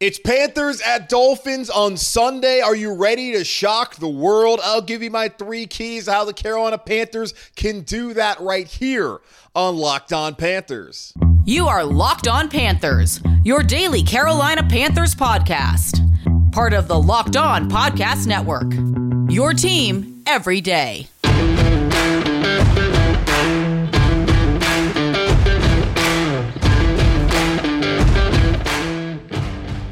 It's Panthers at Dolphins on Sunday. Are you ready to shock the world? I'll give you my three keys how the Carolina Panthers can do that right here on Locked On Panthers. You are Locked On Panthers, your daily Carolina Panthers podcast. Part of the Locked On Podcast Network. Your team every day.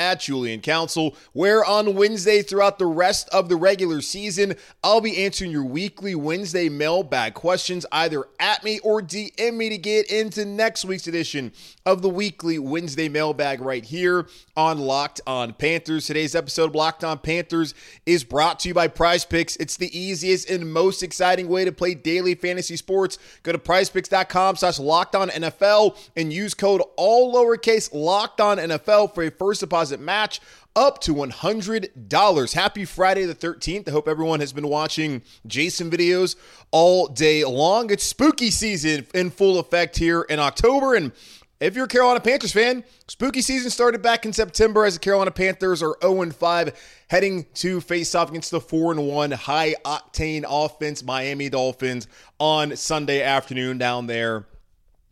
at Julian Council, where on Wednesday throughout the rest of the regular season, I'll be answering your weekly Wednesday mailbag questions either at me or DM me to get into next week's edition of the weekly Wednesday mailbag right here on Locked On Panthers. Today's episode of Locked On Panthers is brought to you by Prize Picks. It's the easiest and most exciting way to play daily fantasy sports. Go to prizepicks.com slash locked on NFL and use code all lowercase locked on NFL for a first deposit match up to $100. Happy Friday the 13th. I hope everyone has been watching Jason videos all day long. It's spooky season in full effect here in October and if you're a Carolina Panthers fan, spooky season started back in September as the Carolina Panthers are 0 5, heading to face off against the 4 1 high octane offense Miami Dolphins on Sunday afternoon down there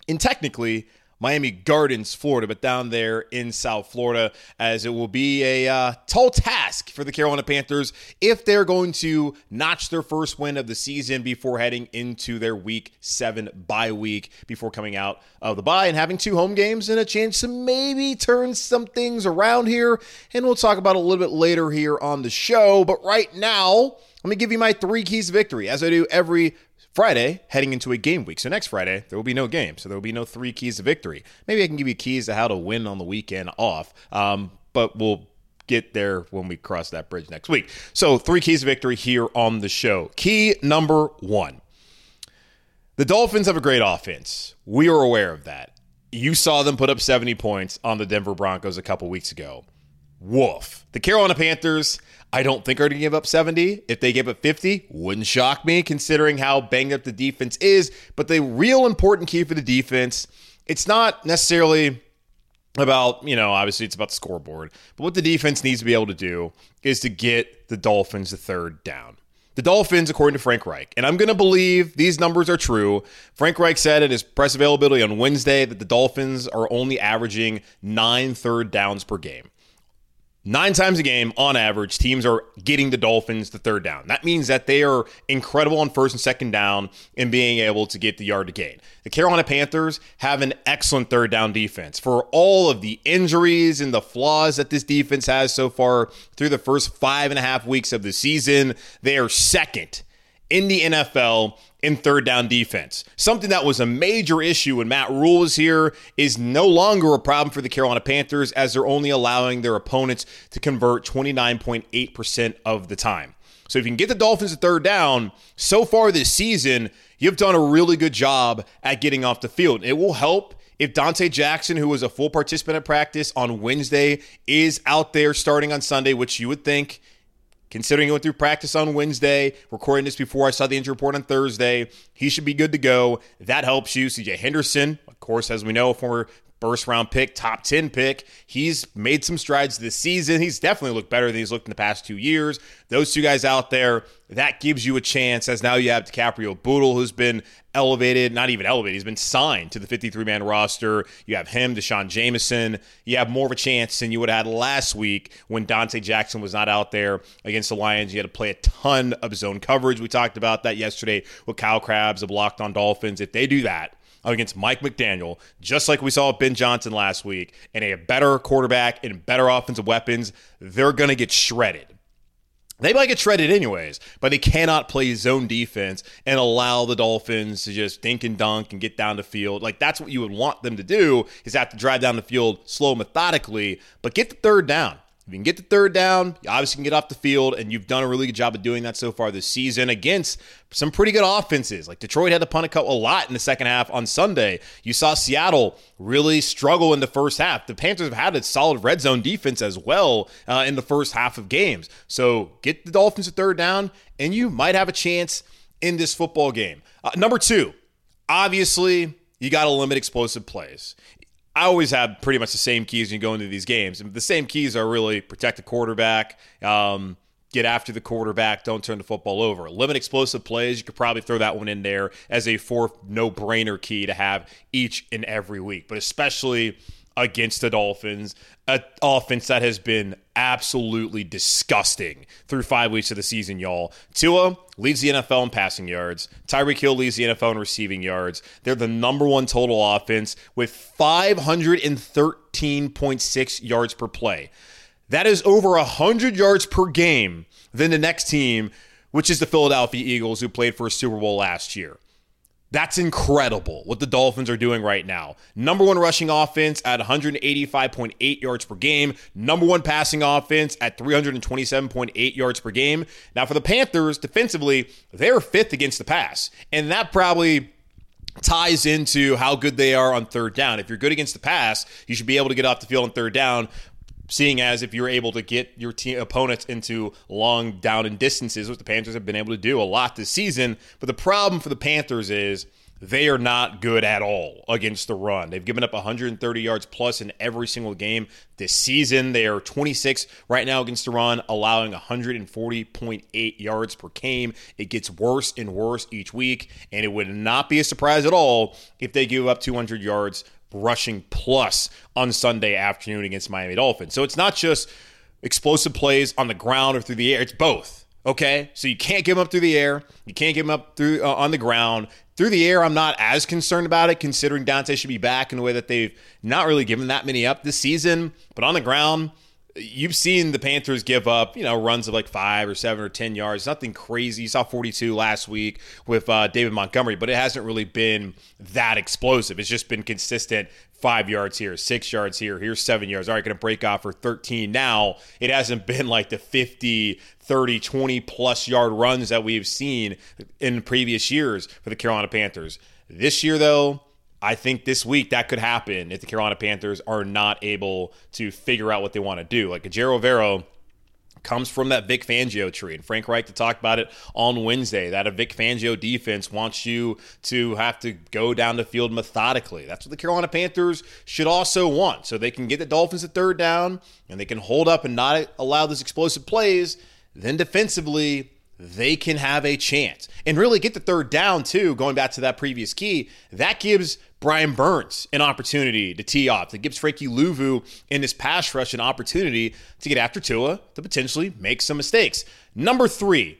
in technically Miami Gardens, Florida, but down there in South Florida, as it will be a uh, tall task for the Carolina Panthers if they're going to notch their first win of the season before heading into their week seven bye week, before coming out of the bye and having two home games and a chance to maybe turn some things around here. And we'll talk about a little bit later here on the show. But right now, let me give you my three keys to victory, as I do every Friday, heading into a game week. So next Friday, there will be no game. So there will be no three keys to victory. Maybe I can give you keys to how to win on the weekend off. Um, but we'll get there when we cross that bridge next week. So three keys to victory here on the show. Key number one. The Dolphins have a great offense. We are aware of that. You saw them put up 70 points on the Denver Broncos a couple weeks ago. Woof. The Carolina Panthers, I don't think are going to give up 70. If they give up 50, wouldn't shock me considering how banged up the defense is. But the real important key for the defense, it's not necessarily about, you know, obviously it's about the scoreboard. But what the defense needs to be able to do is to get the Dolphins the third down. The Dolphins, according to Frank Reich, and I'm going to believe these numbers are true. Frank Reich said in his press availability on Wednesday that the Dolphins are only averaging nine third downs per game. Nine times a game, on average, teams are getting the Dolphins the third down. That means that they are incredible on first and second down in being able to get the yard to gain. The Carolina Panthers have an excellent third down defense. For all of the injuries and the flaws that this defense has so far through the first five and a half weeks of the season, they are second in the NFL in third down defense. Something that was a major issue when Matt Rhule was here is no longer a problem for the Carolina Panthers as they're only allowing their opponents to convert 29.8% of the time. So if you can get the Dolphins to third down, so far this season, you've done a really good job at getting off the field. It will help if Donte Jackson, who was a full participant at practice on Wednesday, is out there starting on Sunday, which you would think Considering he went through practice on Wednesday, recording this before I saw the injury report on Thursday, he should be good to go. That helps you. CJ Henderson, of course, as we know, former first round pick, top 10 pick. He's made some strides this season. He's definitely looked better than he's looked in the past two years. Those two guys out there, that gives you a chance as now you have DiCaprio Bootle, who's been elevated, not even elevated, he's been signed to the 53 man roster. You have him, D'Shawn Jamison. You have more of a chance than you would have had last week when Donte Jackson was not out there against the Lions. You had to play a ton of zone coverage. We talked about that yesterday with Kyle Crabbs of Locked on Dolphins. If they do that, against Mike McDaniel, just like we saw with Ben Johnson last week, and a better quarterback and better offensive weapons, they're going to get shredded. They might get shredded anyways, but they cannot play zone defense and allow the Dolphins to just dink and dunk and get down the field. Like that's what you would want them to do is have to drive down the field slow methodically, but get the third down. If you can get the third down, you obviously can get off the field, and you've done a really good job of doing that so far this season against some pretty good offenses. Like Detroit had to punt a couple a lot in the second half on Sunday. You saw Seattle really struggle in the first half. The Panthers have had a solid red zone defense as well uh, in the first half of games. So get the Dolphins a third down, and you might have a chance in this football game. Uh, number two, obviously, you got to limit explosive plays. I always have pretty much the same keys when you go into these games. And the same keys are really protect the quarterback, um, get after the quarterback, don't turn the football over. Limit explosive plays. You could probably throw that one in there as a fourth no brainer key to have each and every week, but especially against the Dolphins, an offense that has been absolutely disgusting through five weeks of the season, y'all. Tua leads the NFL in passing yards. Tyreek Hill leads the NFL in receiving yards. They're the number one total offense with 513.6 yards per play. That is over 100 yards per game than the next team, which is the Philadelphia Eagles, who played for a Super Bowl last year. That's incredible what the Dolphins are doing right now. Number one rushing offense at 185.8 yards per game. Number one passing offense at 327.8 yards per game. Now, for the Panthers, defensively, they're fifth against the pass. And that probably ties into how good they are on third down. If you're good against the pass, you should be able to get off the field on third down seeing as if you're able to get your team opponents into long down and distances, which the Panthers have been able to do a lot this season. But the problem for the Panthers is they are not good at all against the run. They've given up 130 yards plus in every single game this season. They are 26 right now against the run, allowing 140.8 yards per game. It gets worse and worse each week, and it would not be a surprise at all if they give up 200 yards rushing plus on Sunday afternoon against Miami Dolphins. So it's not just explosive plays on the ground or through the air, it's both. Okay, so you can't give them up through the air. You can't give them up through uh, on the ground. Through the air, I'm not as concerned about it, considering Donte should be back in a way that they've not really given that many up this season. But on the ground, you've seen the Panthers give up, you know, runs of like five or seven or 10 yards. Nothing crazy. You saw 42 last week with uh, David Montgomery, but it hasn't really been that explosive. It's just been consistent five yards here, six yards here, here's seven yards. All right, going to break off for 13 now. It hasn't been like the 50, 30, 20 plus yard runs that we've seen in previous years for the Carolina Panthers. This year, though, I think this week that could happen if the Carolina Panthers are not able to figure out what they want to do. Like Ejiro Evero comes from that Vic Fangio tree. And Frank Reich to talk about it on Wednesday that a Vic Fangio defense wants you to have to go down the field methodically. That's what the Carolina Panthers should also want. So they can get the Dolphins at third down and they can hold up and not allow those explosive plays. Then defensively, they can have a chance and really get the third down too. Going back to that previous key, that gives Brian Burns an opportunity to tee off. That gives Frankie Luvu in this pass rush an opportunity to get after Tua to potentially make some mistakes. Number three,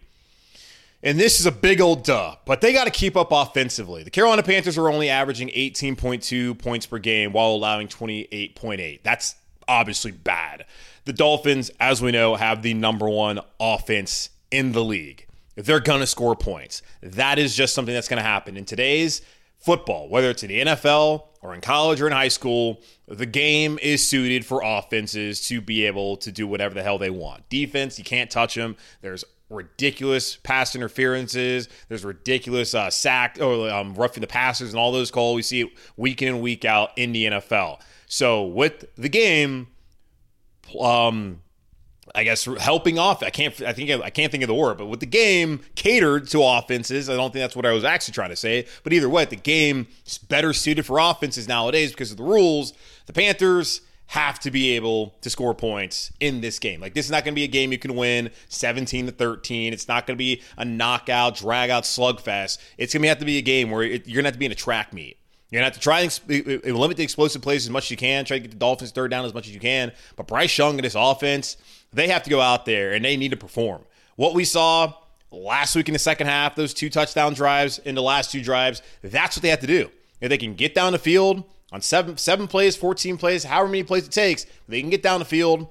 and this is a big old duh, but they got to keep up offensively. The Carolina Panthers are only averaging 18.2 points per game while allowing 28.8. That's obviously bad. The Dolphins, as we know, have the number one offense in the league. They're going to score points. That is just something that's going to happen. In today's football, whether it's in the NFL or in college or in high school, the game is suited for offenses to be able to do whatever the hell they want. Defense, you can't touch them. There's ridiculous pass interferences. There's ridiculous uh, sack or um, roughing the passers and all those calls. We see it week in and week out in the NFL. So with the game, um, I guess helping off. I can't. I think I can't think of the word, but with the game catered to offenses, I don't think that's what I was actually trying to say. But either way, the game is better suited for offenses nowadays because of the rules. The Panthers have to be able to score points in this game. Like this is not going to be a game you can win 17 to 13. It's not going to be a knockout, drag out slugfest. It's going to have to be a game where it, you're going to have to be in a track meet. You're going to have to try and limit the explosive plays as much as you can, try to get the Dolphins third down as much as you can. But Bryce Young and this offense, they have to go out there and they need to perform. What we saw last week in the second half, those two touchdown drives in the last two drives, that's what they have to do. If they can get down the field on seven seven plays, 14 plays, however many plays it takes, they can get down the field,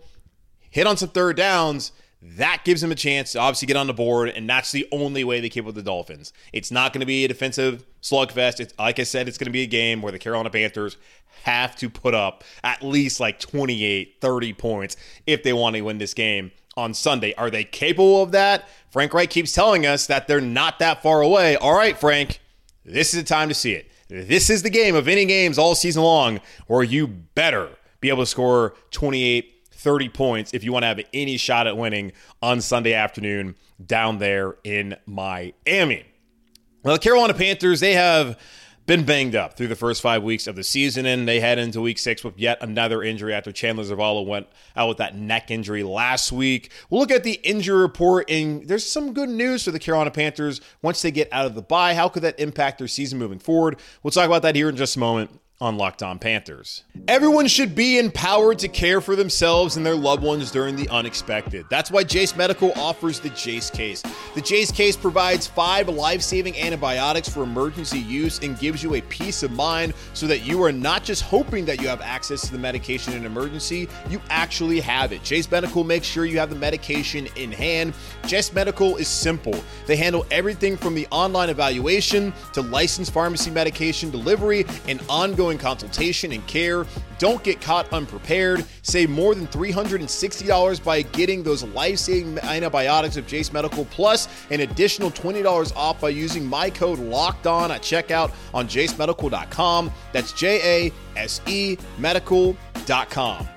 hit on some third downs. That gives them a chance to obviously get on the board, and that's the only way they keep with the Dolphins. It's not going to be a defensive slugfest. It's, like I said, it's going to be a game where the Carolina Panthers have to put up at least like 28, 30 points if they want to win this game on Sunday. Are they capable of that? Frank Reich keeps telling us that they're not that far away. All right, Frank, this is the time to see it. This is the game of any games all season long where you better be able to score 28, 30 points if you want to have any shot at winning on Sunday afternoon down there in Miami. Well, the Carolina Panthers, they have been banged up through the first five weeks of the season, and they head into week six with yet another injury after Chandler Zavala went out with that neck injury last week. We'll look at the injury report, and there's some good news for the Carolina Panthers once they get out of the bye. How could that impact their season moving forward? We'll talk about that here in just a moment on Locked On Panthers. Everyone should be empowered to care for themselves and their loved ones during the unexpected. That's why Jase Medical offers the Jase case. The Jase case provides five life saving antibiotics for emergency use and gives you a peace of mind so that you are not just hoping that you have access to the medication in emergency, you actually have it. Jase Medical makes sure you have the medication in hand. Jase Medical is simple. They handle everything from the online evaluation to licensed pharmacy medication delivery and ongoing ongoing consultation and care. Don't get caught unprepared. Save more than $360 by getting those life saving antibiotics of Jase Medical, plus an additional $20 off by using my code locked on at checkout on jasemedical.com. That's J A S E medical.com.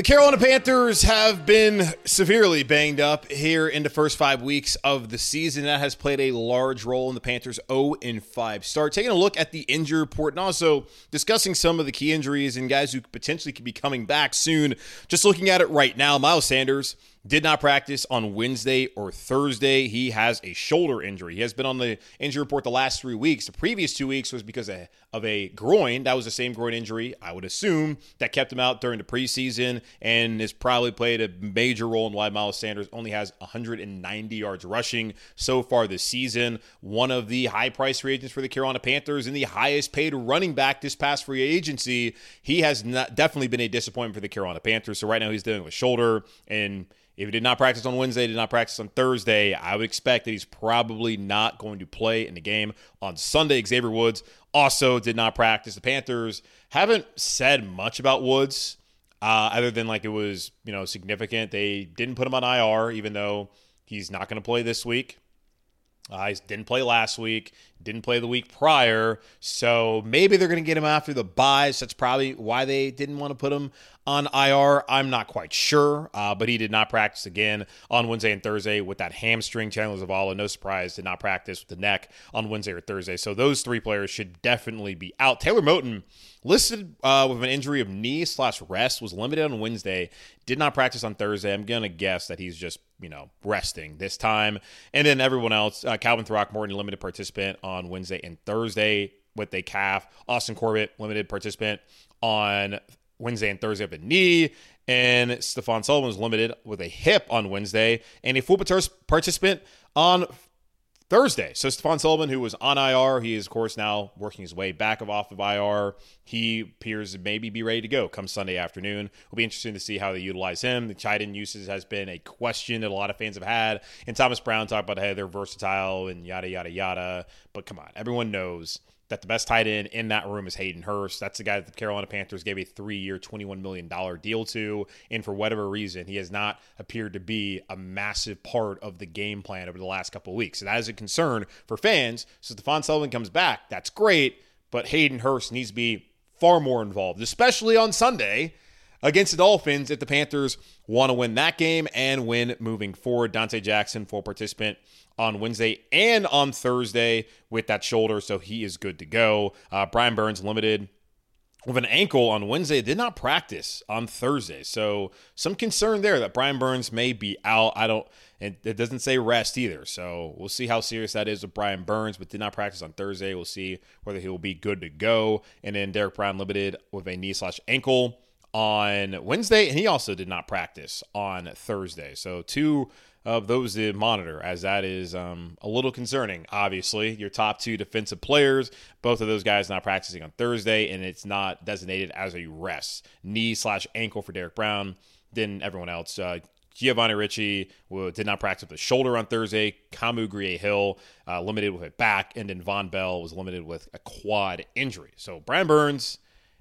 The Carolina Panthers have been severely banged up here in the first five weeks of the season. That has played a large role in the Panthers' 0 5 start. Taking a look at the injury report and also discussing some of the key injuries and guys who potentially could be coming back soon. Just looking at it right now, Miles Sanders did not practice on Wednesday or Thursday. He has a shoulder injury. He has been on the injury report the last three weeks. The previous two weeks was because of a groin. That was the same groin injury, I would assume, that kept him out during the preseason and has probably played a major role in why Miles Sanders only has 190 yards rushing so far this season. One of the high price free agents for the Carolina Panthers and the highest paid running back this past free agency. He has not, definitely been a disappointment for the Carolina Panthers. So right now he's dealing with shoulder and if he did not practice on Wednesday, did not practice on Thursday, I would expect that he's probably not going to play in the game on Sunday. Xavier Woods also did not practice. The Panthers haven't said much about Woods, uh, other than like it was you know significant. They didn't put him on IR, even though he's not going to play this week. Uh, he didn't play last week, didn't play the week prior. So maybe they're going to get him after the buys. That's probably why they didn't want to put him on IR. I'm not quite sure, uh, but he did not practice again on Wednesday and Thursday with that hamstring. Chandler Zavala, no surprise, did not practice with the neck on Wednesday or Thursday. So those three players should definitely be out. Taylor Moton listed uh, with an injury of knee slash rest was limited on Wednesday, did not practice on Thursday. I'm gonna guess that he's just you know resting this time, and then everyone else, uh, Calvin Throckmorton, limited participant Wednesday and Thursday with a calf. Austin Corbett, limited participant on Wednesday and Thursday with a knee. And Stefan Sullivan was limited with a hip on Wednesday and a full participant on Thursday. So Stefan Sullivan, who was on IR, he is of course now working his way back of off of IR. He appears to maybe be ready to go come Sunday afternoon. It'll be interesting to see how they utilize him. The tight uses has been a question that a lot of fans have had. And Thomas Brown talked about hey, they're versatile and yada yada yada. But come on, everyone knows that the best tight end in that room is Hayden Hurst. That's the guy that the Carolina Panthers gave a three year, $21 million deal to. And for whatever reason, he has not appeared to be a massive part of the game plan over the last couple weeks. So that is a concern for fans. So Stefan Sullivan comes back. That's great. But Hayden Hurst needs to be far more involved, especially on Sunday against the Dolphins if the Panthers want to win that game and win moving forward. Donte Jackson, full participant on Wednesday and on Thursday with that shoulder, so he is good to go. Uh, Brian Burns limited with an ankle on Wednesday, did not practice on Thursday. So some concern there that Brian Burns may be out. I don't it, it, doesn't say rest either. So we'll see how serious that is with Brian Burns, but did not practice on Thursday. We'll see whether he will be good to go. And then Derrick Brown limited with a knee slash ankle on Wednesday, and he also did not practice on Thursday. So two of those to monitor, as that is um, a little concerning. Obviously, your top two defensive players, both of those guys not practicing on Thursday, and it's not designated as a rest. Knee slash ankle for Derrick Brown. Then everyone else. Uh, Giovanni Ricci did not practice with a shoulder on Thursday. Kamu Grugier-Hill uh, limited with a back, and then Vonn Bell was limited with a quad injury. So Brian Burns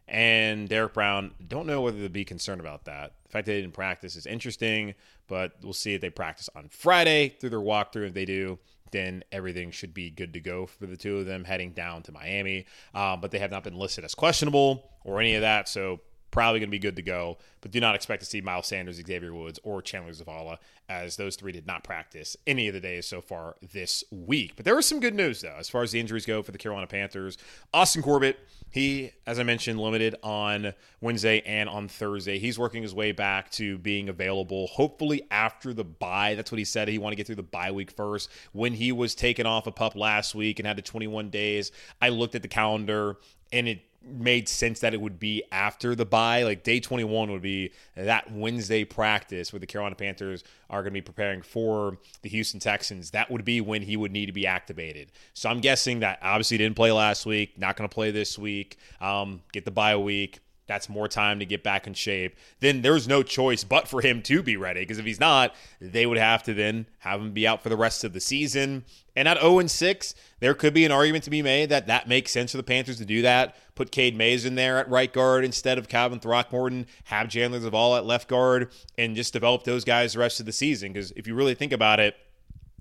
and Derrick Brown don't know whether to be concerned about that. The fact they didn't practice is interesting, but we'll see if they practice on Friday through their walkthrough. If they do, then everything should be good to go for the two of them heading down to Miami. Um, but they have not been listed as questionable or any of that, so probably going to be good to go. But do not expect to see Miles Sanders, Xavier Woods, or Chandler Zavala, as those three did not practice any of the days so far this week. But there was some good news, though, as far as the injuries go for the Carolina Panthers. Austin Corbett, he, as I mentioned, limited on Wednesday and on Thursday. He's working his way back to being available, hopefully after the bye. That's what he said. He wanted to get through the bye week first. When he was taken off a pup last week and had the 21 days, I looked at the calendar and it made sense that it would be after the bye. Like day 21 would be that Wednesday practice where the Carolina Panthers are going to be preparing for the Houston Texans. That would be when he would need to be activated. So I'm guessing that obviously didn't play last week, not going to play this week. Um, get the bye week. That's more time to get back in shape. Then there's no choice but for him to be ready because if he's not, they would have to then have him be out for the rest of the season. And at 0 6, there could be an argument to be made that that makes sense for the Panthers to do that. Put Cade Mays in there at right guard instead of Calvin Throckmorton, have Chandler Zavala at left guard, and just develop those guys the rest of the season. Because if you really think about it,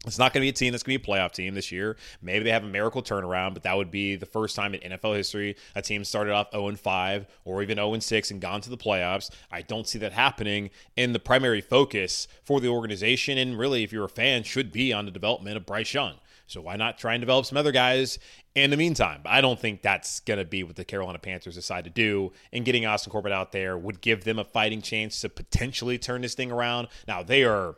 it's not going to be a team that's going to be a playoff team this year. Maybe they have a miracle turnaround, but that would be the first time in NFL history a team started off 0 5 or even 0 6 and gone to the playoffs. I don't see that happening. And the primary focus for the organization, and really, if you're a fan, should be on the development of Bryce Young. So why not try and develop some other guys in the meantime? I don't think that's going to be what the Carolina Panthers decide to do. And getting Austin Corbett out there would give them a fighting chance to potentially turn this thing around. Now, they are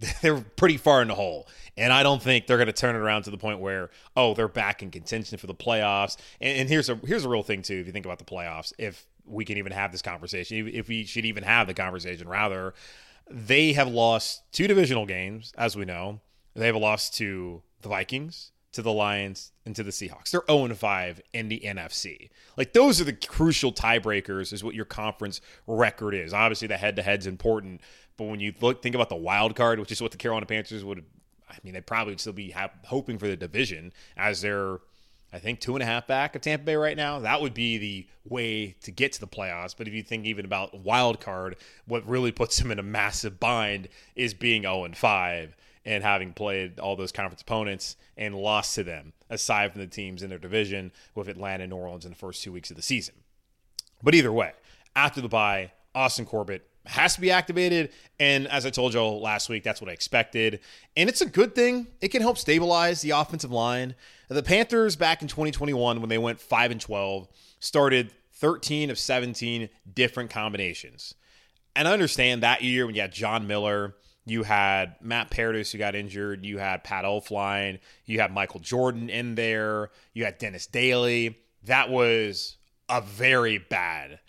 they're pretty far in the hole. And I don't think they're going to turn it around to the point where, oh, they're back in contention for the playoffs. And, and, here's a here's a real thing too. If you think about the playoffs, if we can even have this conversation, if we should even have the conversation, rather, they have lost two divisional games, as we know. They have lost to the Vikings, to the Lions, and to the Seahawks. They're 0 5 in the NFC. Like those are the crucial tiebreakers, is what your conference record is. Obviously, the head to head's important, but when you look, think about the wild card, which is what the Carolina Panthers would, I mean, they probably would still be ha- hoping for the division as they're, I think, two and a half back of Tampa Bay right now. That would be the way to get to the playoffs. But if you think even about wild card, what really puts them in a massive bind is being 0 and 5 and having played all those conference opponents and lost to them, aside from the teams in their division with Atlanta and New Orleans in the first two weeks of the season. But either way, after the bye, Austin Corbett has to be activated. And as I told you last week, that's what I expected. And it's a good thing. It can help stabilize the offensive line. The Panthers back in 2021, when they went 5 and 12, started 13 of 17 different combinations. And I understand that year when you had John Miller, you had Matt Paradis who got injured, you had Pat Elflein, you had Michael Jordan in there, you had Dennis Daly. That was a very bad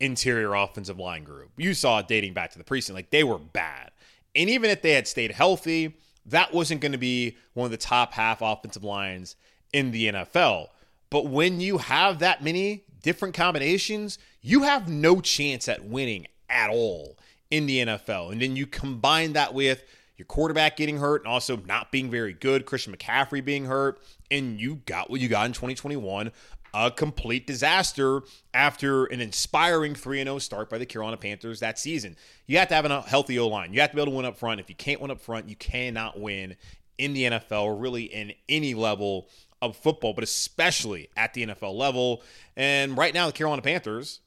interior offensive line group. You saw it dating back to the preseason. Like they were bad. And even if they had stayed healthy, that wasn't going to be one of the top half offensive lines in the NFL. But when you have that many different combinations, you have no chance at winning at all in the NFL. And then you combine that with your quarterback getting hurt and also not being very good, Christian McCaffrey being hurt, and you got what you got in 2021 a complete disaster after an inspiring 3 0 start by the Carolina Panthers that season. You have to have a healthy O line. You have to be able to win up front. If you can't win up front, you cannot win in the NFL or really in any level of football, but especially at the NFL level. And right now, the Carolina Panthers,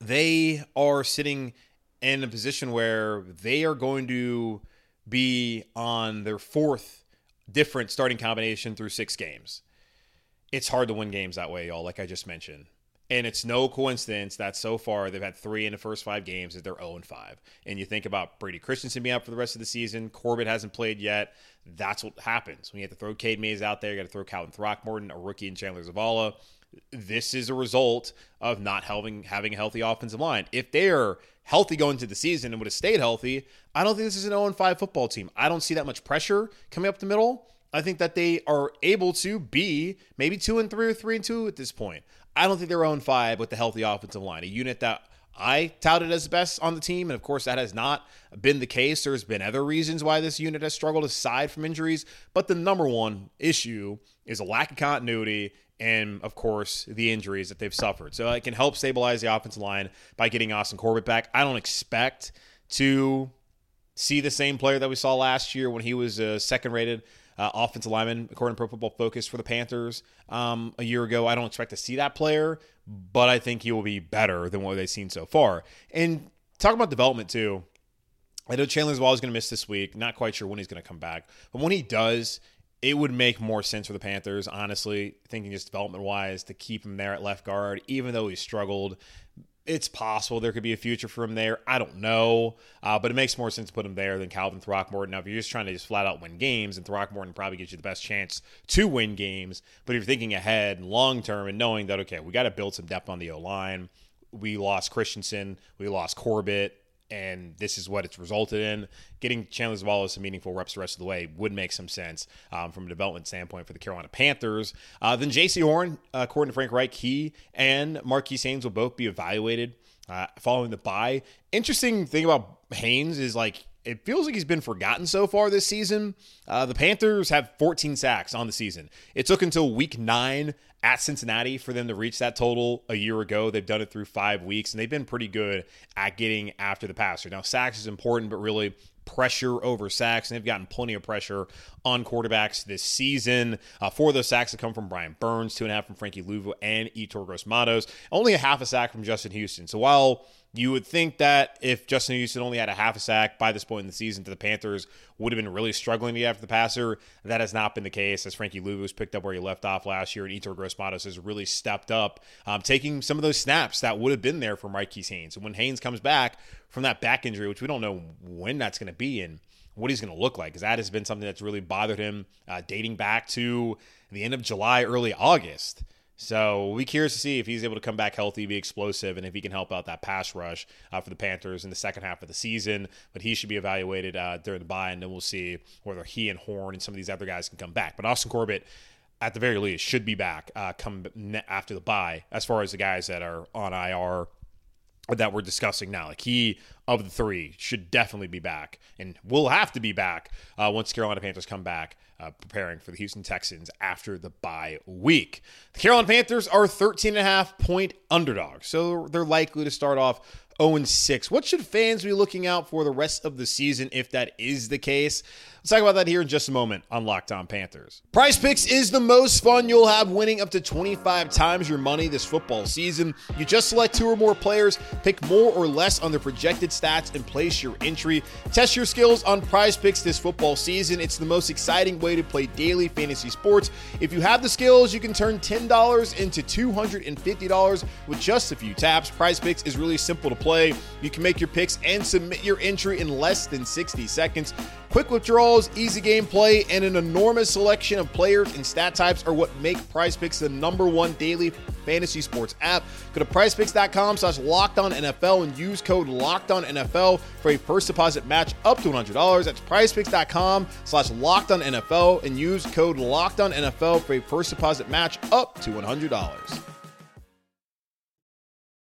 they are sitting in a position where they are going to be on their fourth different starting combination through six games it's hard to win games that way, y'all, like I just mentioned. And it's no coincidence that so far they've had three in the first five games that they're 0 5. And you think about Brady Christensen being out for the rest of the season. Corbett hasn't played yet. That's what happens. When you have to throw Cade Mays out there, you got to throw Calvin Throckmorton, a rookie, and Chandler Zavala. This is a result of not having having a healthy offensive line. If they're healthy going into the season and would have stayed healthy, I don't think this is an 0 5 football team. I don't see that much pressure coming up the middle. I think that they are able to be maybe two and three or three and two at this point. I don't think they're oh own five with the healthy offensive line, a unit that I touted as the best on the team. And of course, that has not been the case. There's been other reasons why this unit has struggled aside from injuries. But the number one issue is a lack of continuity and, of course, the injuries that they've suffered. So it can help stabilize the offensive line by getting Austin Corbett back. I don't expect to see the same player that we saw last year when he was a second rated uh, offensive lineman, according to Pro Football Focus, for the Panthers um, a year ago. I don't expect to see that player, but I think he will be better than what they've seen so far. And talk about development, too, I know Chandler Zavala is going to miss this week. Not quite sure when he's going to come back. But when he does, it would make more sense for the Panthers, honestly, thinking just development wise, to keep him there at left guard, even though he struggled it's possible there could be a future for him there. I don't know, uh, but it makes more sense to put him there than Calvin Throckmorton. Now, if you're just trying to just flat out win games, and Throckmorton probably gives you the best chance to win games. But if you're thinking ahead and long term and knowing that okay, we got to build some depth on the O line. We lost Christensen, we lost Corbett, and this is what it's resulted in. Getting Chandler Zavala some meaningful reps the rest of the way would make some sense um, from a development standpoint for the Carolina Panthers. Uh, then Jaycee Horn, uh, according to Frank Reich, he and Marquis Haynes will both be evaluated uh, following the bye. Interesting thing about Haynes is like it feels like he's been forgotten so far this season. Uh, the Panthers have 14 sacks on the season. It took until week nine at Cincinnati for them to reach that total a year ago. They've done it through five weeks, and they've been pretty good at getting after the passer. Now, sacks is important, but really pressure over sacks, and they've gotten plenty of pressure on quarterbacks this season. Uh, four of those sacks have come from Brian Burns, two and a half from Frankie Luvu and Yetur Gross-Matos, only a half a sack from Justin Houston. So while you would think that if Justin Houston only had a half a sack by this point in the season, to the Panthers would have been really struggling to get after the passer. That has not been the case as Frankie Luvu has picked up where he left off last year, and Yetur Gross-Matos has really stepped up, um, taking some of those snaps that would have been there from Marquis Haynes. And when Haynes comes back from that back injury, which we don't know when that's going to be and what he's going to look like, because that has been something that's really bothered him uh, dating back to the end of July, early August. So we'll be curious to see if he's able to come back healthy, be explosive, and if he can help out that pass rush uh, for the Panthers in the second half of the season. But he should be evaluated uh, during the bye, and then we'll see whether he and Horn and some of these other guys can come back. But Austin Corbett, at the very least, should be back uh, come after the bye. As far as the guys that are on IR that we're discussing now. Like he of the three should definitely be back and will have to be back uh, once Carolina Panthers come back, uh, preparing for the Houston Texans after the bye week. The Carolina Panthers are 13 and a half point underdogs, so they're likely to start off 0 6. What should fans be looking out for the rest of the season if that is the case? Let's talk about that here in just a moment on Locked On Panthers. Prize Picks is the most fun you'll have winning up to 25 times your money this football season. You just select two or more players, pick more or less on their projected stats, and place your entry. Test your skills on Prize Picks this football season. It's the most exciting way to play daily fantasy sports. If you have the skills, you can turn $10 into $250 with just a few taps. Prize Picks is really simple to play. You can make your picks and submit your entry in less than 60 seconds. Quick withdrawals, easy gameplay, and an enormous selection of players and stat types are what make Prize Picks the number one daily fantasy sports app. Go to prizepicks.com slash locked on NFL and use code locked on NFL for a first deposit match up to $100. That's prizepicks.com slash locked on NFL and use code locked on NFL for a first deposit match up to $100.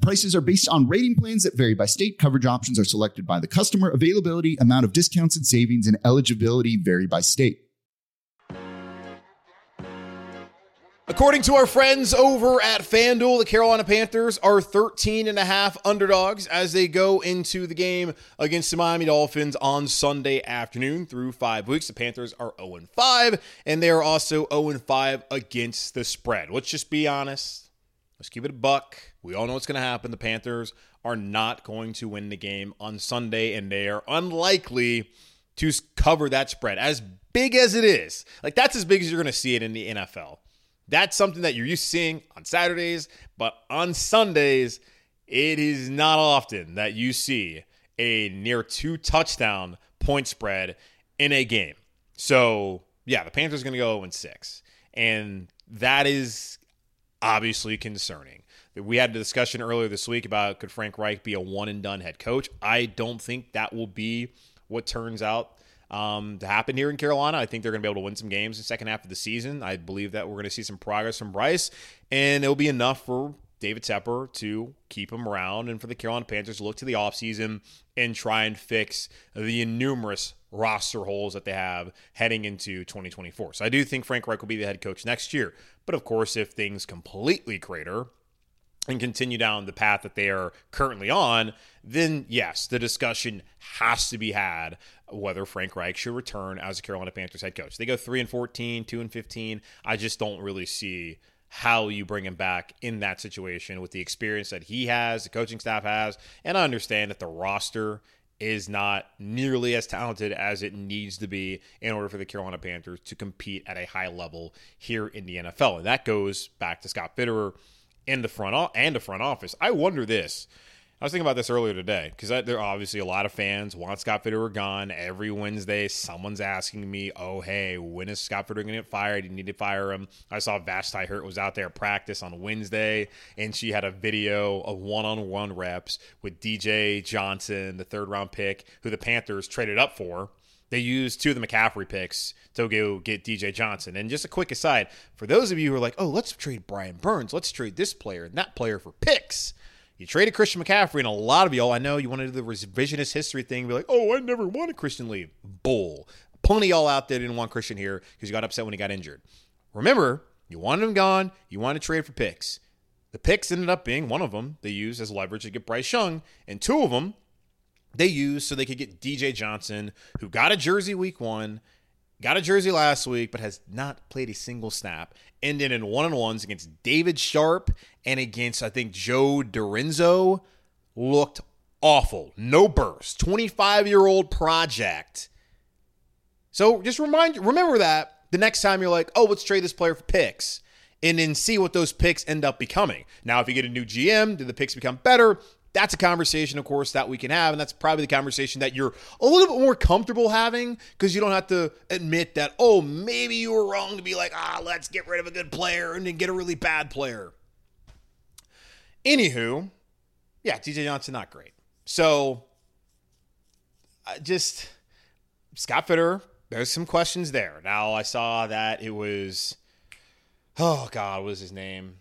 Prices are based on rating plans that vary by state. Coverage options are selected by the customer. Availability, amount of discounts and savings, and eligibility vary by state. According to our friends over at FanDuel, the Carolina Panthers are 13 and a half underdogs as they go into the game against the Miami Dolphins on Sunday afternoon through five weeks. The Panthers are 0 and 5, and they are also 0 and 5 against the spread. Let's just be honest. Let's keep it a buck. We all know what's going to happen. The Panthers are not going to win the game on Sunday, and they are unlikely to cover that spread as big as it is. Like, that's as big as you're going to see it in the NFL. That's something that you're used to seeing on Saturdays, but on Sundays, it is not often that you see a near two touchdown point spread in a game. So, yeah, the Panthers are going to go 0 6. And that is obviously concerning. We had a discussion earlier this week about could Frank Reich be a one and done head coach. I don't think that will be what turns out um, to happen here in Carolina. I think they're going to be able to win some games in the second half of the season. I believe that we're going to see some progress from Bryce, and it'll be enough for David Tepper to keep him around and for the Carolina Panthers to look to the offseason and try and fix the numerous roster holes that they have heading into 2024. So I do think Frank Reich will be the head coach next year. But of course, if things completely crater, and continue down the path that they are currently on, then yes, the discussion has to be had whether Frank Reich should return as a Carolina Panthers head coach. They go 3 and 14, 2 and 15. I just don't really see how you bring him back in that situation with the experience that he has, the coaching staff has, and I understand that the roster is not nearly as talented as it needs to be in order for the Carolina Panthers to compete at a high level here in the NFL. And that goes back to Scott Fitterer in the front and the front office. I wonder this. I was thinking about this earlier today because there are obviously a lot of fans want Scott Fitterer gone. Every Wednesday, someone's asking me, "Oh, hey, when is Scott Fitterer going to get fired? You need to fire him." I saw Vashti Hurt was out there at practice on Wednesday, and she had a video of one-on-one reps with DJ Johnson, the third-round pick, who the Panthers traded up for. They used two of the McCaffrey picks to go get DJ Johnson. And just a quick aside for those of you who are like, oh, let's trade Brian Burns, let's trade this player and that player for picks. You traded Christian McCaffrey, and a lot of y'all, I know you wanted to do the revisionist history thing, be like, oh, I never wanted Christian leave. Bull. Plenty y'all out there didn't want Christian here because he got upset when he got injured. Remember, you wanted him gone, you wanted to trade for picks. The picks ended up being one of them they used as leverage to get Bryce Young, and two of them they used so they could get DJ Johnson, who got a jersey week one, got a jersey last week, but has not played a single snap. Ended in one on ones against David Sharp and against, I think, Joe Dorenzo. Looked awful. No burst. 25 year old project. So just remind remember that the next time you're like, oh, let's trade this player for picks and then see what those picks end up becoming. Now, if you get a new GM, do the picks become better? That's a conversation, of course, that we can have. And that's probably the conversation that you're a little bit more comfortable having because you don't have to admit that, oh, maybe you were wrong to be like, ah, let's get rid of a good player and then get a really bad player. Anywho, yeah, DJ Johnson, not great. So, I just Scott Fitter, there's some questions there. Now, I saw that it was, oh God, what was his name?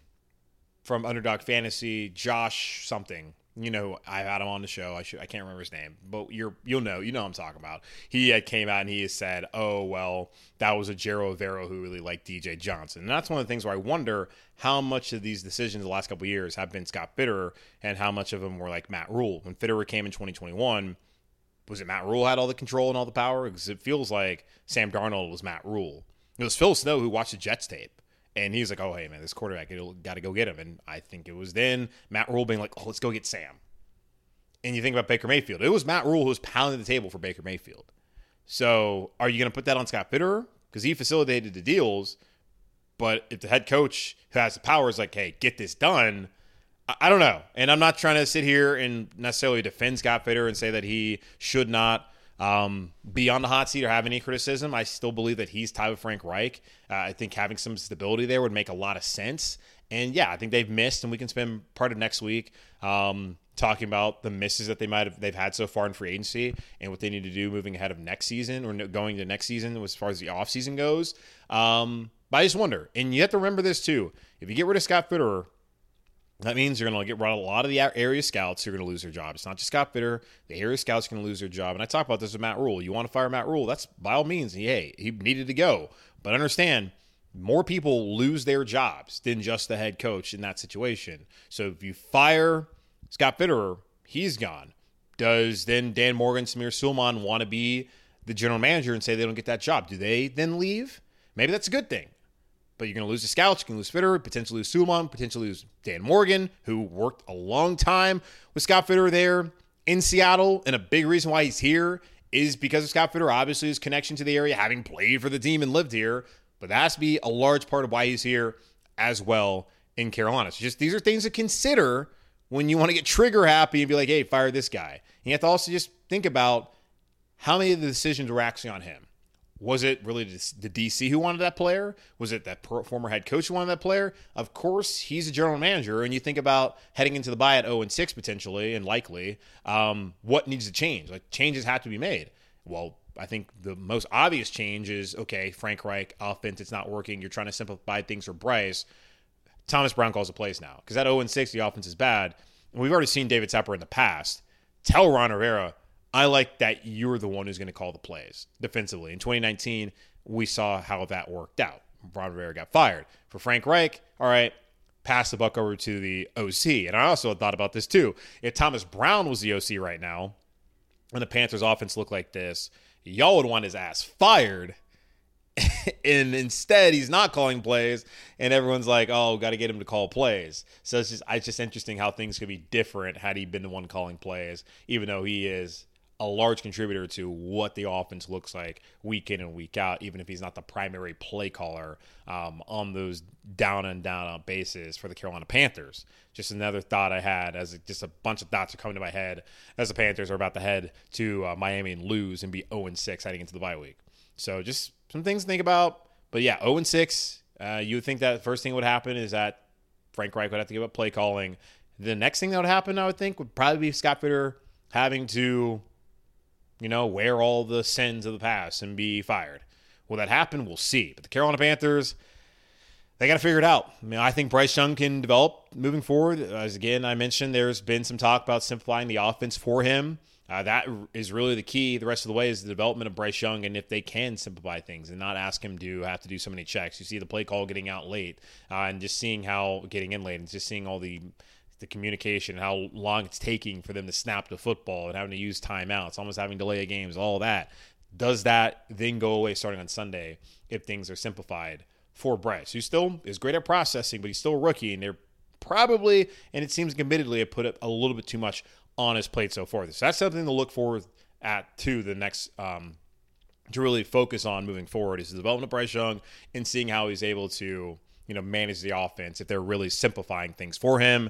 from Underdog Fantasy, Josh something. You know, I had him on the show. I should I can't remember his name, but you're you'll know you know what I'm talking about. He came out and he has said, "Oh well, that was Ejiro Evero who really liked DJ Johnson." And that's one of the things where I wonder how much of these decisions the last couple years have been Scott Fitterer and how much of them were like Matt Rhule. When Fitterer came in 2021, was it Matt Rhule had all the control and all the power? Because it feels like Sam Darnold was Matt Rhule. It was Phil Snow who watched the Jets tape. And he's like, oh, hey, man, this quarterback, got to go get him. And I think it was then Matt Rhule being like, oh, let's go get Sam. And you think about Baker Mayfield. It was Matt Rhule who was pounding the table for Baker Mayfield. So are you going to put that on Scott Fitterer? Because he facilitated the deals. But if the head coach who has the power is like, hey, get this done, I don't know. And I'm not trying to sit here and necessarily defend Scott Fitterer and say that he should not um, be on the hot seat or have any criticism. I still believe that he's tied with Frank Reich. Uh, I think having some stability there would make a lot of sense. And yeah, I think they've missed, and we can spend part of next week um, talking about the misses that they might have they've had so far in free agency and what they need to do moving ahead of next season or going to next season as far as the offseason goes. Um, but I just wonder, and you have to remember this too: if you get rid of Scott Fitterer, that means you're going to get of a lot of the area scouts. You're going to lose their job. It's not just Scott Fitterer. The area scouts are going to lose their job. And I talk about this with Matt Rhule. You want to fire Matt Rhule? That's by all means. Hey, he needed to go. But understand, more people lose their jobs than just the head coach in that situation. So if you fire Scott Fitterer, he's gone. Does then Dan Morgan, Samir Suleiman want to be the general manager and say they don't get that job? Do they then leave? Maybe that's a good thing. But you're going to lose the scouts. You can lose Fitterer, potentially lose Suleiman, potentially lose Dan Morgan, who worked a long time with Scott Fitterer there in Seattle. And a big reason why he's here is because of Scott Fitterer, obviously his connection to the area, having played for the team and lived here. But that has to be a large part of why he's here as well in Carolina. So just these are things to consider when you want to get trigger happy and be like, hey, fire this guy. And you have to also just think about how many of the decisions were actually on him. Was it really the DC who wanted that player? Was it that former head coach who wanted that player? Of course, he's a general manager, and you think about heading into the bye at 0 and 6 potentially and likely. Um, what needs to change? Like changes have to be made. Well, I think the most obvious change is okay, Frank Reich offense, it's not working. You're trying to simplify things for Bryce. Thomas Brown calls the plays now because at 0 and 6, the offense is bad. And we've already seen David Tepper in the past. Tell Ron Rivera, I like that you're the one who's going to call the plays defensively. In 2019, we saw how that worked out. Ron Rivera got fired. For Frank Reich, all right, pass the buck over to the OC. And I also thought about this too. If Thomas Brown was the OC right now, and the Panthers offense looked like this, y'all would want his ass fired. and instead, he's not calling plays, and everyone's like, "Oh, got to get him to call plays." So it's just, it's just interesting how things could be different had he been the one calling plays, even though he is a large contributor to what the offense looks like week in and week out, even if he's not the primary play caller um, on those down and down on bases for the Carolina Panthers. Just another thought I had as just a bunch of thoughts are coming to my head as the Panthers are about to head to uh, Miami and lose and be 0 6 heading into the bye week. So just some things to think about. But yeah, 0 6. Uh, you would think that first thing would happen is that Frank Reich would have to give up play calling. The next thing that would happen, I would think, would probably be Scott Fitterer having to you know, wear all the sins of the past and be fired. Will that happen? We'll see. But the Carolina Panthers, they got to figure it out. I mean, I think Bryce Young can develop moving forward. As again, I mentioned, there's been some talk about simplifying the offense for him. Uh, that is really the key. The rest of the way is the development of Bryce Young, and if they can simplify things and not ask him to have to do so many checks. You see the play call getting out late, uh, and just seeing how getting in late, and just seeing all the the communication, how long it's taking for them to snap the football and having to use timeouts, almost having delay games, all that. Does that then go away starting on Sunday if things are simplified for Bryce, who still is great at processing, but he's still a rookie, and they're probably, and it seems admittedly, have put up a little bit too much on his plate so far. So that's something to look forward at to the next um, to really focus on moving forward is the development of Bryce Young and seeing how he's able to you know manage the offense if they're really simplifying things for him.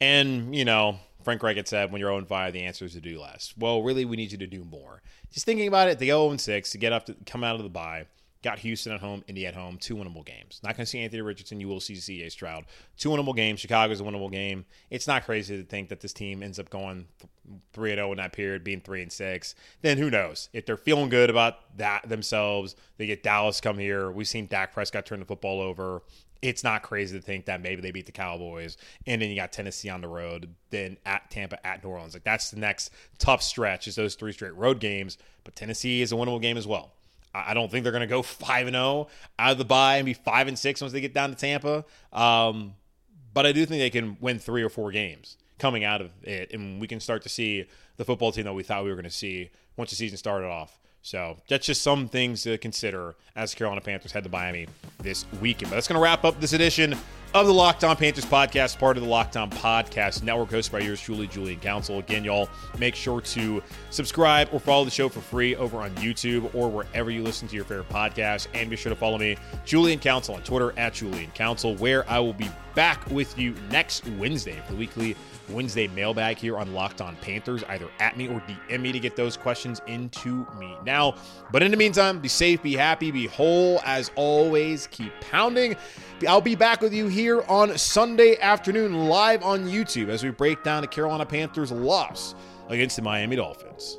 And, you know, Frank Reich had said, when you're 0 5, the answer is to do less. Well, really, we need you to do more. Just thinking about it, they go 0 6 to get up to come out of the bye. Got Houston at home, Indy at home, two winnable games. Not going to see Anthony Richardson. You will see CJ Stroud. Two winnable games. Chicago's a winnable game. It's not crazy to think that this team ends up going three and zero oh in that period, being three and six. Then who knows if they're feeling good about that themselves? They get Dallas come here. We've seen Dak Prescott turn the football over it's not crazy to think that maybe they beat the Cowboys and then you got Tennessee on the road, then at Tampa, at New Orleans. Like that's the next tough stretch is those three straight road games. But Tennessee is a winnable game as well. I don't think they're going to go five and zero out of the bye and be five and six once they get down to Tampa. Um, but I do think they can win three or four games coming out of it, and we can start to see the football team that we thought we were going to see once the season started off. So that's just some things to consider as Carolina Panthers head to Miami this weekend. But that's going to wrap up this edition of the Locked On Panthers podcast, part of the Locked On Podcast Network, hosted by yours truly, Julian Council. Again, y'all make sure to subscribe or follow the show for free over on YouTube or wherever you listen to your favorite podcast. And be sure to follow me, Julian Council, on Twitter at Julian Council, where I will be back with you next Wednesday for the weekly Wednesday mailbag here on Locked On Panthers. Either at me or DM me to get those questions into me now. But in the meantime, be safe, be happy, be whole. As always, keep pounding. I'll be back with you here on Sunday afternoon live on YouTube as we break down the Carolina Panthers' loss against the Miami Dolphins.